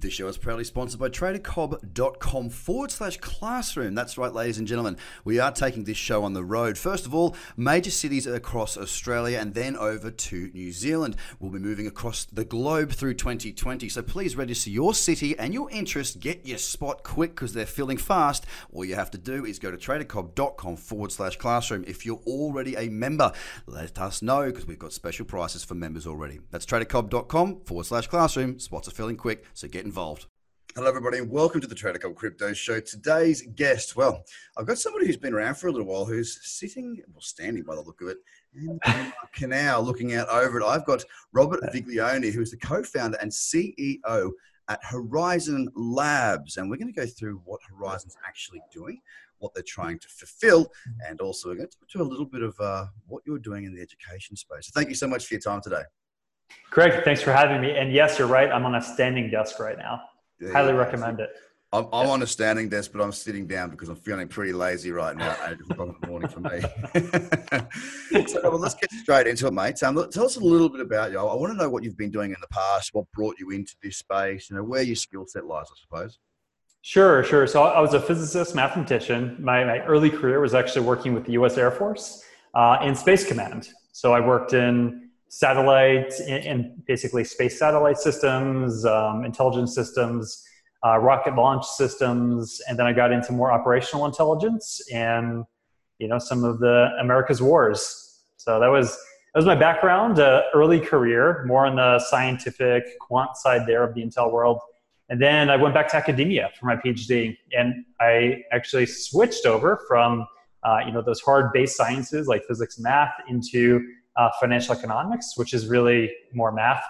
This show is proudly sponsored by tradercobb.com forward slash classroom. That's right, ladies and gentlemen. We are taking this show on the road. First of all, major cities across Australia and then over to New Zealand. We'll be moving across the globe through 2020. So please register your city and your interest. Get your spot quick because they're filling fast. All you have to do is go to tradercobb.com forward slash classroom. If you're already a member, let us know because we've got special prices for members already. That's tradercobb.com forward slash classroom. Spots are filling quick, so get involved. Hello, everybody, and welcome to the Trader Cobb Crypto Show. Today's guest, well, I've got somebody who's been around for a little while who's sitting, well, standing by the look of it, in the canal looking out over it. I've got Robert Viglione, who's the co founder and CEO at Horizen Labs. And we're going to go through what Horizen's actually doing, what they're trying to fulfill, and also we're going to talk to a little bit of uh, what you're doing in the education space. So thank you so much for your time today. Greg, thanks for having me. And yes, you're right. I'm on a standing desk right now. Yeah, Highly recommend it. I'm, I'm on a standing desk, but I'm sitting down because I'm feeling pretty lazy right now. Eight o'clock in the morning for me. so, well, let's get straight into it, mate. Um, tell us a little bit about you. I want to know what you've been doing in the past, what brought you into this space, you know, where your skill set lies, I suppose. Sure, sure. So I was a physicist, mathematician. My, my early career was actually working with the U.S. Air Force uh, in Space Command. So I worked in satellite and basically space satellite systems, um, intelligence systems, uh, rocket launch systems, and then I got into more operational intelligence and you know some of the America's wars. So that was that was my background, uh, early career, more on the scientific quant side there of the intel world. And then I went back to academia for my PhD, and I actually switched over from uh, you know those hard based sciences like physics, and math into uh, financial economics, which is really more math,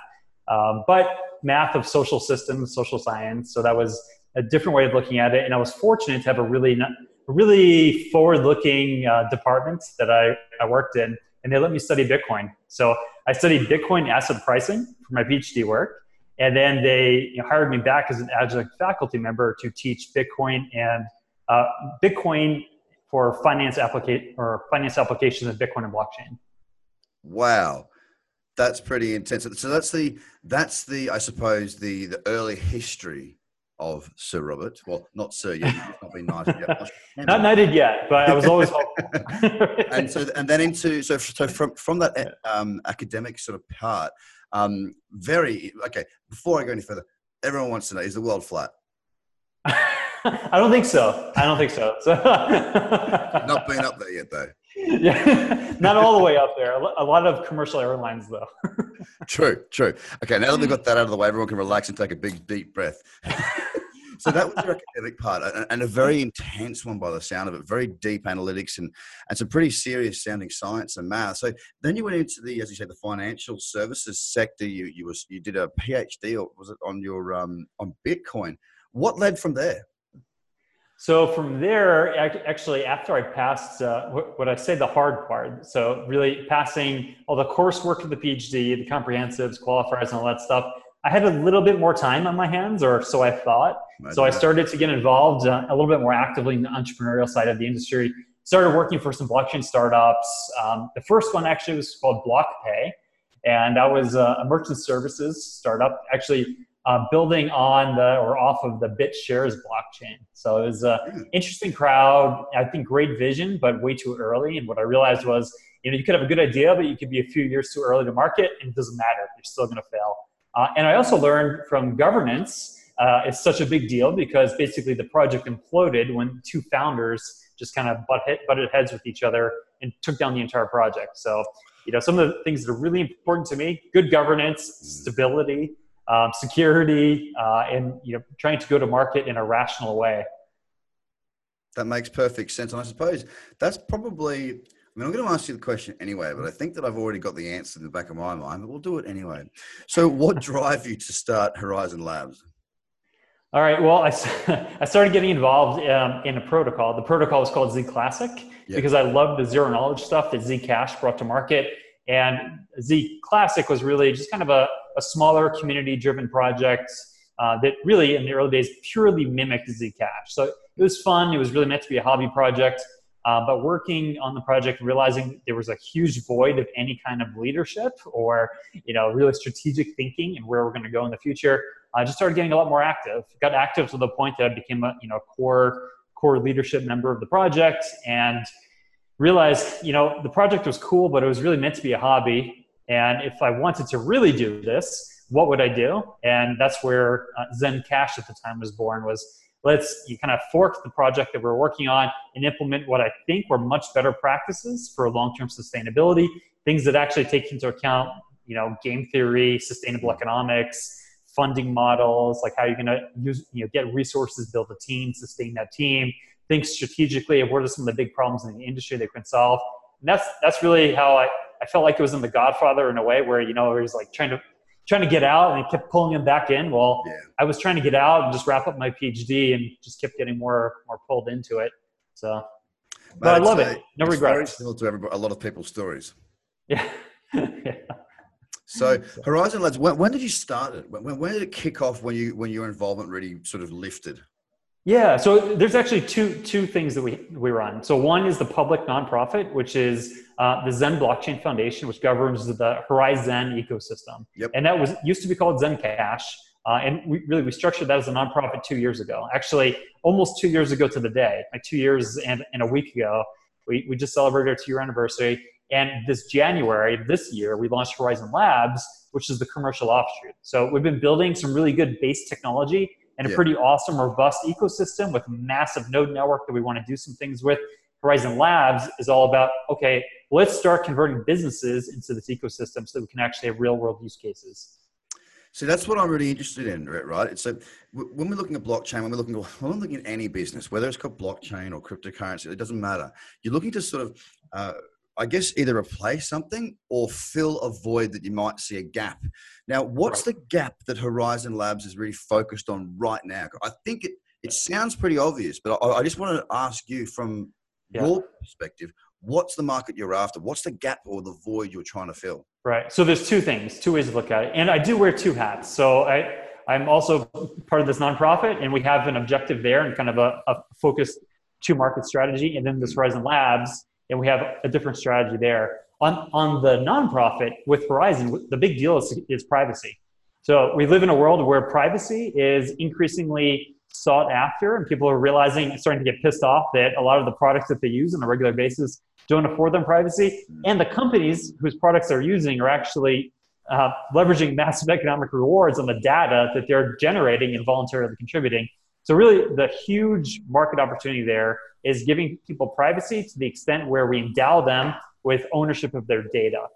um, but math of social systems, social science. So that was a different way of looking at it. And I was fortunate to have a really, really forward-looking uh, department that I, I worked in, and they let me study Bitcoin. So I studied Bitcoin asset pricing for my PhD work. And then they you know, hired me back as an adjunct faculty member to teach Bitcoin and uh, Bitcoin for finance applicate or finance applications of Bitcoin and blockchain. Wow, that's pretty intense. So that's the that's the I suppose the the early history of Sir Robert. Well, not Sir yet. not been knighted yet. not knighted yet, but I was always hopeful. and so and then into so so from from that um, academic sort of part, um, very okay. Before I go any further, everyone wants to know: is the world flat? I don't think so. I don't think so. so not been up there yet, though yeah, not all the way up there. A lot of commercial airlines, though. true, true. Okay, now that we've got that out of the way, everyone can relax and take a big, deep breath. so that was the academic part, and a very intense one by the sound of it. Very deep analytics and and some pretty serious sounding science and math. So then you went into the, as you say, the financial services sector. You you was you did a PhD, or was it on your um on Bitcoin? What led from there? So from there, actually, after I passed uh, what I say the hard part, so really passing all the coursework of the PhD, the comprehensives, qualifiers, and all that stuff, I had a little bit more time on my hands, or so I thought. so I started to get involved uh, a little bit more actively in the entrepreneurial side of the industry. Started working for some blockchain startups. Um, the first one actually was called BlockPay, and that was a merchant services startup. Actually, uh, building on the or off of the BitShares blockchain. So it was an hmm. interesting crowd. I think great vision, but way too early. And what I realized was, you know, you could have a good idea, but you could be a few years too early to market, and it doesn't matter. You're still going to fail. Uh, and I also learned from governance. Uh, it's such a big deal because basically the project imploded when two founders just kind of butt hit, butted heads with each other and took down the entire project. So, you know, some of the things that are really important to me: good governance, hmm. stability, um, security, uh, and you know, trying to go to market in a rational way. That makes perfect sense, and I suppose that's probably. I mean, I'm going to ask you the question anyway, but I think that I've already got the answer in the back of my mind. But we'll do it anyway. So, what drive you to start Horizen Labs? All right. Well, I, I started getting involved um, in a protocol. The protocol was called Z Classic yep. because I loved the zero knowledge stuff that Zcash brought to market. And Z Classic was really just kind of a, a smaller community driven project uh, that really in the early days purely mimicked Zcash. So it was fun. It was really meant to be a hobby project. Uh, but working on the project, realizing there was a huge void of any kind of leadership or you know really strategic thinking and where we're going to go in the future, I just started getting a lot more active. Got active to the point that I became a you know core core leadership member of the project and realized you know the project was cool, but it was really meant to be a hobby. And if I wanted to really do this, what would I do? And that's where uh, Zen Cash at the time was born. Was let's you kind of fork the project that we're working on and implement what I think were much better practices for long-term sustainability, things that actually take into account, you know, game theory, sustainable economics, funding models, like how you're going to use, you know, get resources, build a team, sustain that team, think strategically of what are some of the big problems in the industry they can solve. And that's that's really how I, I felt like it was in The Godfather in a way where you know it was like trying to trying to get out and he kept pulling him back in. Well, yeah. I was trying to get out and just wrap up my PhD and just kept getting more more pulled into it. So, but, but I love it. No regrets. Very to everybody, a lot of people's stories. Yeah. yeah. So Horizen Labs, when, when did you start it? When, when did it kick off? When you when your involvement really sort of lifted? Yeah, so there's actually two two things that we we run. So one is the public nonprofit, which is uh, the Zen Blockchain Foundation, which governs the Horizen ecosystem, yep. and that was used to be called Zen Cash. Uh, and we really we structured that as a nonprofit two years ago. Actually, almost two years ago to the day, like two years and, and a week ago, we, we just celebrated our two year anniversary. And this January, this year, we launched Horizen Labs, which is the commercial offshoot. So we've been building some really good base technology and a yeah. pretty awesome, robust ecosystem with massive node network that we want to do some things with. Horizen Labs is all about okay, let's start converting businesses into this ecosystem so that we can actually have real world use cases. So that's what I'm really interested in, right? So when we're looking at blockchain, when we're looking, when we're looking at any business, whether it's called blockchain or cryptocurrency, it doesn't matter. You're looking to sort of uh, I guess either replace something or fill a void that you might see a gap. Now, what's right. the gap that Horizen Labs is really focused on right now? I think it, it sounds pretty obvious, but I, I just want to ask you from yeah. your perspective, what's the market you're after? What's the gap or the void you're trying to fill? Right. So there's two things, two ways to look at it. And I do wear two hats. So I, I'm also part of this nonprofit and we have an objective there and kind of a, a focused to market strategy. And then this Horizen Labs and we have a different strategy there. On, on the nonprofit with Horizen, the big deal is, is privacy. So we live in a world where privacy is increasingly sought after, and people are realizing, starting to get pissed off that a lot of the products that they use on a regular basis don't afford them privacy. And the companies whose products they're using are actually uh, leveraging massive economic rewards on the data that they're generating and voluntarily contributing. So, really, the huge market opportunity there is giving people privacy to the extent where we endow them with ownership of their data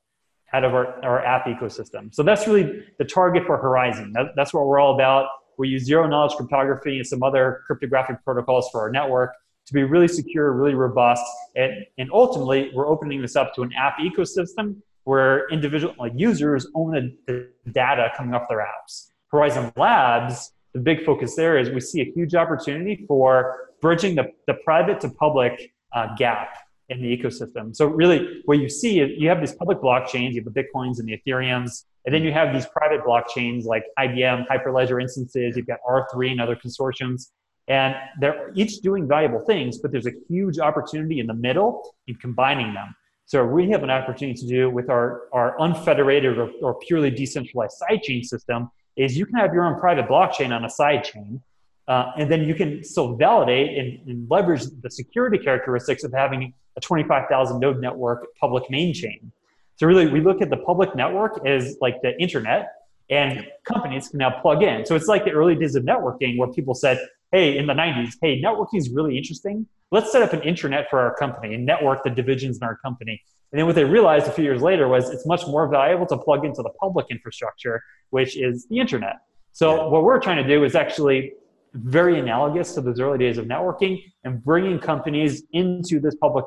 out of our, our app ecosystem. So that's really the target for Horizen. That, that's what we're all about. We use zero knowledge cryptography and some other cryptographic protocols for our network to be really secure, really robust. And, and ultimately, we're opening this up to an app ecosystem where individual like users own the data coming off their apps. Horizen Labs, the big focus there is we see a huge opportunity for bridging the, the private to public uh, gap in the ecosystem. So really what you see is you have these public blockchains, you have the Bitcoins and the Ethereums, and then you have these private blockchains like IBM, Hyperledger instances, you've got R3 and other consortiums. And they're each doing valuable things, but there's a huge opportunity in the middle in combining them. So we have an opportunity to do with our, our unfederated or, or purely decentralized sidechain system is you can have your own private blockchain on a sidechain uh, and then you can still validate and, and, leverage the security characteristics of having a 25,000 node network public main chain. So really, we look at the public network as like the internet, and companies can now plug in. So it's like the early days of networking where people said, "Hey, in the 90s, hey, networking is really interesting. Let's set up an intranet for our company and network the divisions in our company." And then what they realized a few years later was it's much more valuable to plug into the public infrastructure, which is the internet. So what we're trying to do is actually very analogous to those early days of networking and bringing companies into this public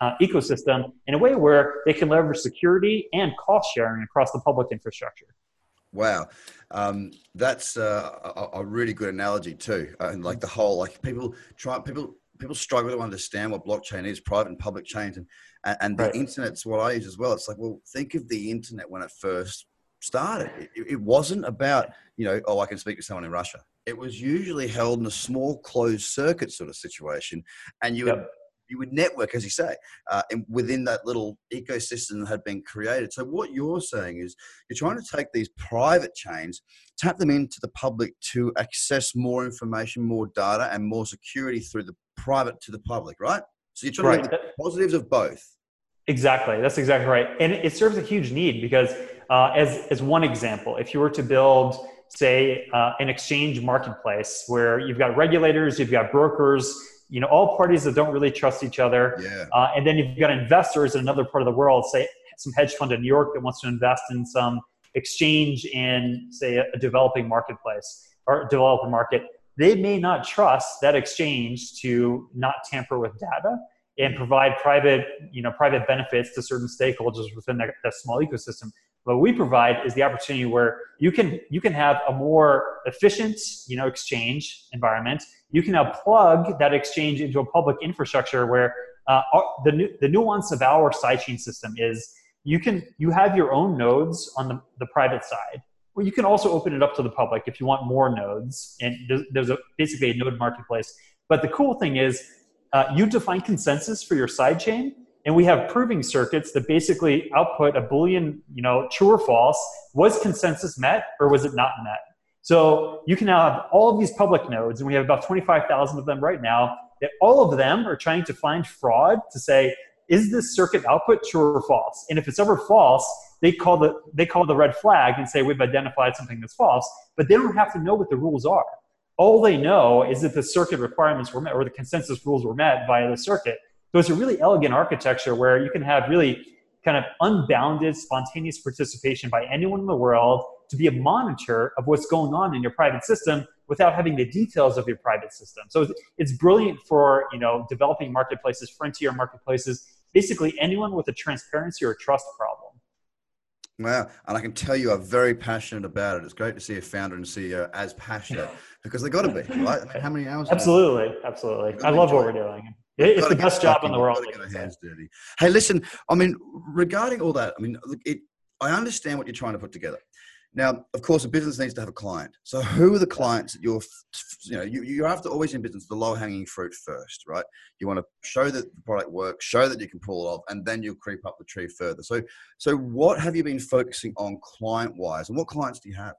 uh, ecosystem in a way where they can leverage security and cost sharing across the public infrastructure. Wow, um, that's uh, a, a, really good analogy too. Uh, and like the whole, like people try, people people struggle to understand what blockchain is, private and public chains, and and the right. internet's what I use as well. It's like, well, think of the internet when it first started. It, it wasn't about you know, oh, I can speak to someone in Russia it was usually held in a small closed circuit sort of situation, and you yep. would you would network, as you say, uh, within that little ecosystem that had been created. So what you're saying is you're trying to take these private chains, tap them into the public to access more information, more data, and more security through the private to the public, right? So you're trying right. to make the positives of both. Exactly. That's exactly right. And it serves a huge need because, uh, as, as one example, if you were to build, say, uh, an exchange marketplace where you've got regulators, you've got brokers, you know, all parties that don't really trust each other. Yeah. Uh, and then you've got investors in another part of the world, say some hedge fund in New York that wants to invest in some exchange in, say, a, developing marketplace or developer market. They may not trust that exchange to not tamper with data and provide private, you know, private benefits to certain stakeholders within that, that small ecosystem. What we provide is the opportunity where you can you can have a more efficient, you know, exchange environment. You can now plug that exchange into a public infrastructure where uh, the the nuance of our sidechain system is you can you have your own nodes on the, the private side. Well, you can also open it up to the public if you want more nodes, and there's, there's a, basically a node marketplace. But the cool thing is uh, you define consensus for your sidechain, and we have proving circuits that basically output a boolean, you know, true or false. Was consensus met or was it not met? So you can now have all of these public nodes, and we have about 25,000 of them right now. That all of them are trying to find fraud to say, is this circuit output true or false? And if it's ever false, they call the they call the red flag and say we've identified something that's false. But they don't have to know what the rules are all they know is that the circuit requirements were met or the consensus rules were met via the circuit. So it's a really elegant architecture where you can have really kind of unbounded, spontaneous participation by anyone in the world to be a monitor of what's going on in your private system without having the details of your private system. So it's brilliant for you know developing marketplaces, frontier marketplaces, basically anyone with a transparency or trust problem. Wow. And I can tell you are very passionate about it. It's great to see a founder and CEO as passionate because they got to be, right? I mean, how many hours? Absolutely. Absolutely. I love what we're doing. It's the best job in the world. Hands dirty. Hey, listen, I mean, regarding all that, I mean, it, I understand what you're trying to put together. Now, of course, a business needs to have a client. So, who are the clients that you're, you know, you, you're after always in business the low hanging fruit first, right? You want to show that the product works, show that you can pull it off, and then you'll creep up the tree further. So, so what have you been focusing on client wise, and what clients do you have?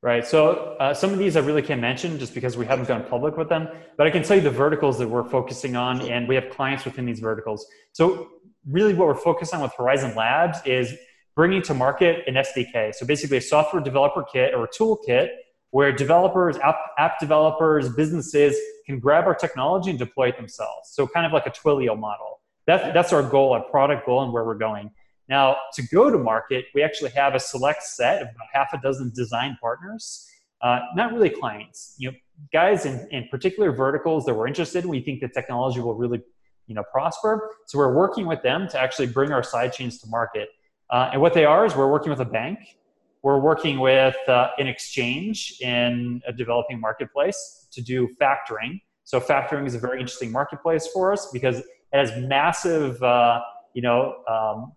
Right. So uh, some of these I really can't mention just because we haven't gone public with them, but I can tell you the verticals that we're focusing on, and we have clients within these verticals. So really, what we're focused on with Horizen Labs is bringing to market an SDK. So basically a software developer kit or a toolkit where developers, app, app developers, businesses can grab our technology and deploy it themselves. So kind of like a Twilio model. That, that's our goal, our product goal, and where we're going. Now, to go to market, we actually have a select set of about half a dozen design partners, uh, not really clients. You know, guys in, in particular verticals that we're interested in, we think the technology will really, you know, prosper. So we're working with them to actually bring our side chains to market. Uh, and what they are is we're working with a bank, we're working with uh, an exchange in a developing marketplace to do factoring. So factoring is a very interesting marketplace for us because it has massive, uh, you know, um,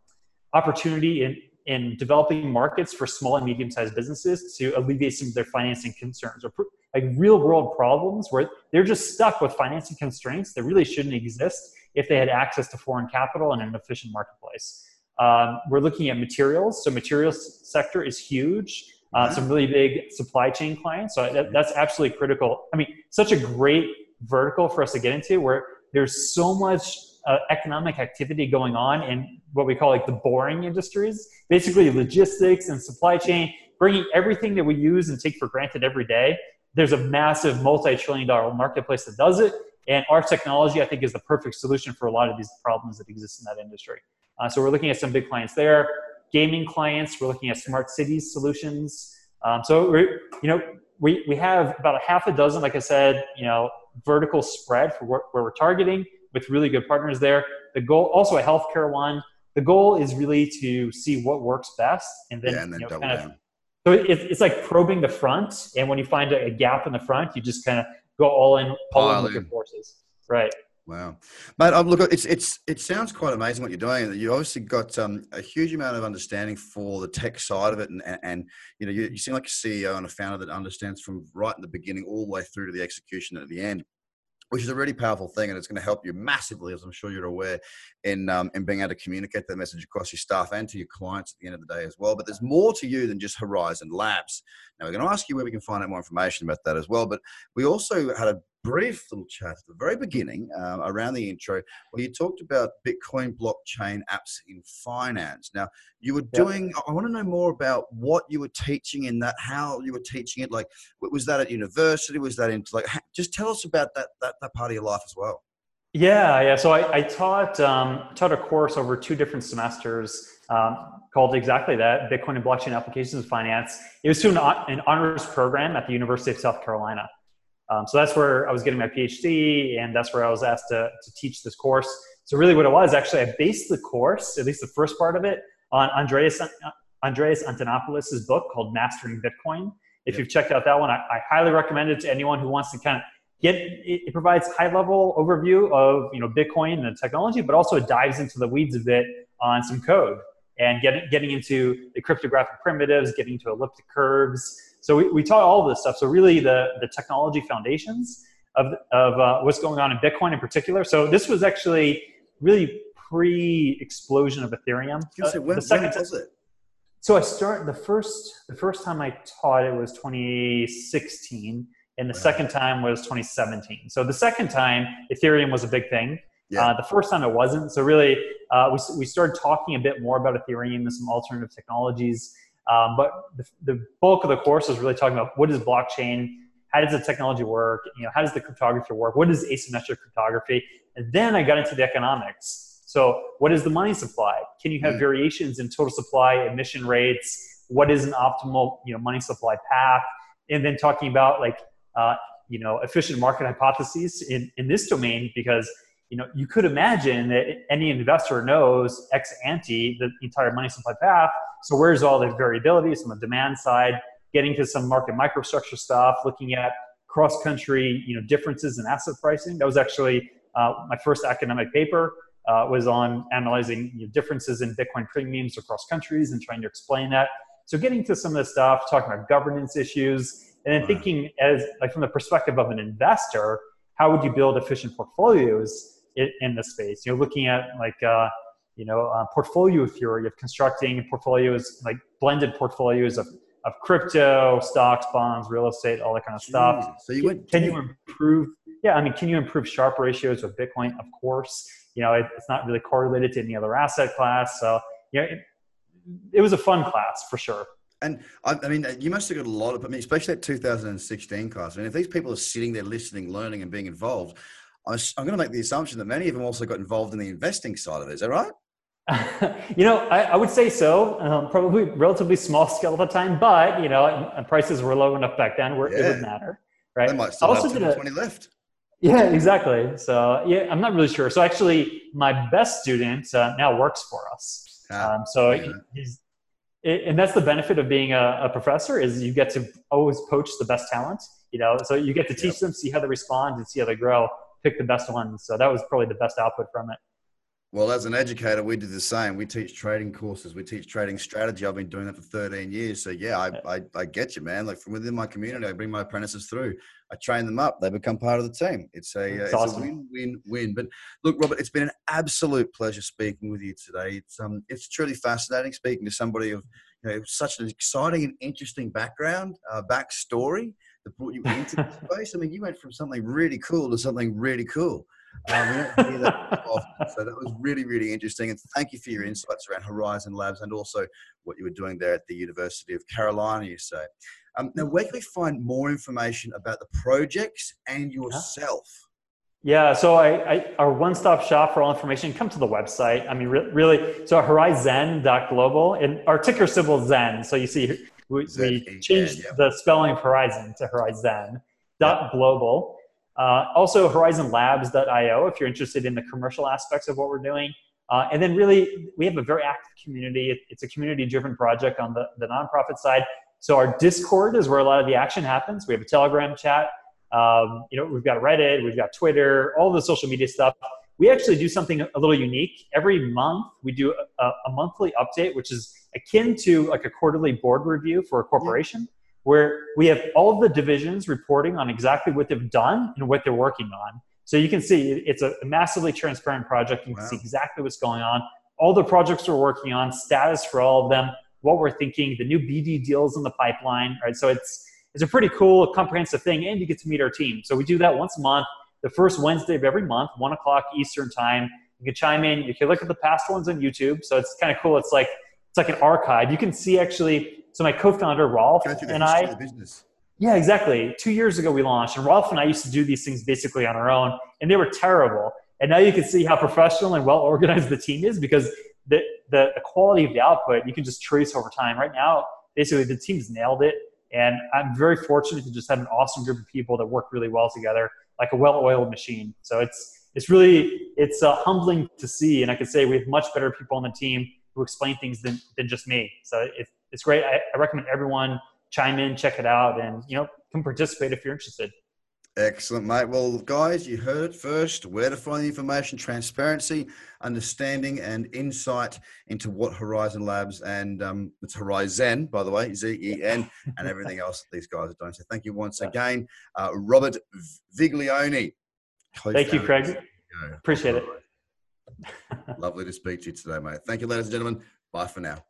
opportunity in in developing markets for small and medium-sized businesses to alleviate some of their financing concerns or like real-world problems where they're just stuck with financing constraints that really shouldn't exist if they had access to foreign capital and an efficient marketplace. Um, we're looking at materials. So materials sector is huge. Uh, some really big supply chain clients. So that, that's absolutely critical. I mean, such a great vertical for us to get into where there's so much uh, economic activity going on in what we call like the boring industries, basically logistics and supply chain, bringing everything that we use and take for granted every day. There's a massive multi-trillion dollar marketplace that does it. And our technology, I think, is the perfect solution for a lot of these problems that exist in that industry. Uh, so we're looking at some big clients there. Gaming clients, we're looking at smart cities solutions. Um, so we're, you know, we, we have about a half a dozen, like I said, you know, vertical spread for where, where we're targeting with really good partners there. The goal, also a healthcare one. The goal is really to see what works best, and then, yeah, and then you know, kind of, so it, it's like probing the front, and when you find a, a gap in the front, you just kind of go all in, all in with your forces. Right. Wow, mate. Um, look, it's it's it sounds quite amazing what you're doing. You obviously got um, a huge amount of understanding for the tech side of it, and and, and you know you, you, seem like a CEO and a founder that understands from right in the beginning all the way through to the execution at the end. Which is a really powerful thing, and it's going to help you massively, as I'm sure you're aware, in um, in being able to communicate that message across your staff and to your clients at the end of the day as well. But there's more to you than just Horizen Labs. Now we're going to ask you where we can find out more information about that as well. But we also had a brief little chat at the very beginning uh, around the intro where you talked about Bitcoin blockchain apps in finance. Now, you were doing. I want to know more about what you were teaching in that, how you were teaching it. Like, was that at university? Was that into like, just tell us about that, that, that part of your life as well. Yeah, yeah. So I, I taught um, taught a course over two different semesters um, called exactly that: Bitcoin and Blockchain Applications of Finance. It was to an, an honors program at the University of South Carolina. Um, so that's where I was getting my PhD, and that's where I was asked to, to teach this course. So really, what it was actually, I based the course, at least the first part of it, on Andreas Andreas Antonopoulos' book called Mastering Bitcoin. If yep. you've checked out that one, I, I, highly recommend it to anyone who wants to kind of get. It, it provides high level overview of you know Bitcoin and the technology, but also it dives into the weeds a bit on some code and getting getting into the cryptographic primitives, getting into elliptic curves so we, we taught all of this stuff. So really the, the technology foundations of, of uh, what's going on in Bitcoin in particular. So this was actually really pre-explosion of Ethereum. Say, when, the second, was it? So I started the first the first time I taught it was 2016, and the second time was 2017. So the second time Ethereum was a big thing. Yeah. Uh, the first time it wasn't. So really, uh, we we started talking a bit more about Ethereum and some alternative technologies. Um, but the, the, bulk of the course is really talking about what is blockchain, how does the technology work, you know, how does the cryptography work, what is asymmetric cryptography, and then I got into the economics. So, what is the money supply? Can you have mm. variations in total supply, emission rates? What is an optimal, you know, money supply path? And then talking about like, uh, you know, efficient market hypotheses in, in this domain because you know you could imagine that any investor knows ex ante the entire money supply path. So where's all the variabilities on the demand side getting to some market microstructure stuff looking at cross country you know differences in asset pricing. That was actually uh, my first academic paper uh, was on analyzing you know, differences in bitcoin premiums across countries and trying to explain that. So getting to some of the stuff talking about governance issues and then thinking as like from the perspective of an investor how would you build efficient portfolios in the space. You know, looking at like uh, you know uh, portfolio theory of constructing portfolios like blended portfolios of of crypto, stocks, bonds, real estate, all that kind of stuff. Jeez. So you went. Can you improve? Yeah, I mean, can you improve Sharpe ratios with Bitcoin? Of course. You know, it, it's not really correlated to any other asset class. So, you know, it, it was a fun class for sure. And I, I, mean, you must have got a lot of, I mean, especially that 2016 class. I mean, if these people are sitting there listening, learning, and being involved, I am going to make the assumption that many of them also got involved in the investing side of it. Is that right? you know, I, I, would say so. Um, probably relatively small scale at the time, but you know, prices were low enough back then where yeah. it would matter, right? They might still also have 10 20 left. Yeah, exactly. So yeah, I'm not really sure. So actually, my best student uh, now works for us. Ah, um, so yeah. he's, and that's the benefit of being a, a, professor is you get to always poach the best talent. You know, so you get to teach yep. them, see how they respond, and see how they grow pick the best ones. So that was probably the best output from it. Well, as an educator, we do the same. We teach trading courses. We teach trading strategy. I've been doing that for 13 years. So yeah, I, I, I, get you, man. Like from within my community, I bring my apprentices through. I train them up. They become part of the team. It's a, uh, it's awesome. a win, win, win. But look, Robert, it's been an absolute pleasure speaking with you today. It's um, it's truly fascinating speaking to somebody of you know such an exciting and interesting background, uh, backstory that brought you into the space? I mean, you went from something really cool to something really cool. Um, we don't hear that often. So that was really, really interesting. And thank you for your insights around Horizen Labs and also what you were doing there at the University of Carolina, you say. Um, now, where can we find more information about the projects and yourself? Yeah, so I, I our one-stop shop for all information. Come to the website. I mean, re- really. So horizen.global and our ticker symbol Zen. So you see we, we changed the spelling of Horizon to Horizen dot global. Uh, also horizenlabs.io if you're interested in the commercial aspects of what we're doing. Uh, and then really, we have a very active community. It's a community-driven project on the, the nonprofit side. So our Discord is where a lot of the action happens. We have a Telegram chat. Um, you know, we've got Reddit, we've got Twitter, all the social media stuff. We actually do something a little unique. Every month, we do a, a monthly update, which is akin to like a quarterly board review for a corporation, yeah. where we have all the divisions reporting on exactly what they've done and what they're working on. So you can see it's a massively transparent project. You can wow. see exactly what's going on, all the projects we're working on, status for all of them, what we're thinking, the new BD deals in the pipeline, right? So it's it's a pretty cool, comprehensive thing, and you get to meet our team. So we do that once a month, the first Wednesday of every month, one o'clock Eastern time. You can chime in. You can look at the past ones on YouTube. So it's kind of cool. It's like it's like an archive. You can see actually. So my co-founder Rolf and I. Yeah, exactly. Two years ago we launched, and Rolf and I used to do these things basically on our own, and they were terrible. And now you can see how professional and well organized the team is because the, the, the quality of the output you can just trace over time. Right now, basically the team's nailed it. And I'm very fortunate to just have an awesome group of people that work really well together, like a well-oiled machine. So it's it's really it's uh, humbling to see, and I can say we have much better people on the team who explain things than, than just me. So it, it's great. I, I recommend everyone chime in, check it out, and you know can participate if you're interested. Excellent, mate. Well, guys, you heard it first. Where to find the information, transparency, understanding, and insight into what Horizen Labs and um, it's Horizen, by the way, Z E N, and everything else these guys are doing. So, thank you once again, uh, Robert Viglione. Thank you, Craig. Appreciate it. Lovely to speak to you today, mate. Thank you, ladies and gentlemen. Bye for now.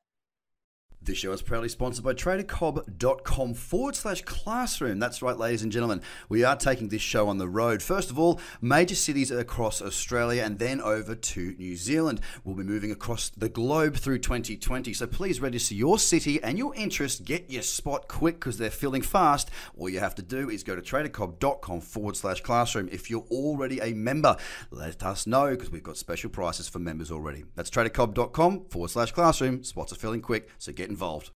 This show is proudly sponsored by tradercobb.com forward slash classroom. That's right, ladies and gentlemen. We are taking this show on the road. First of all, major cities across Australia and then over to New Zealand. We'll be moving across the globe through 2020. So please register your city and your interest. Get your spot quick because they're filling fast. All you have to do is go to tradercobb.com forward slash classroom. If you're already a member, let us know because we've got special prices for members already. That's tradercobb.com forward slash classroom. Spots are filling quick, so get involved.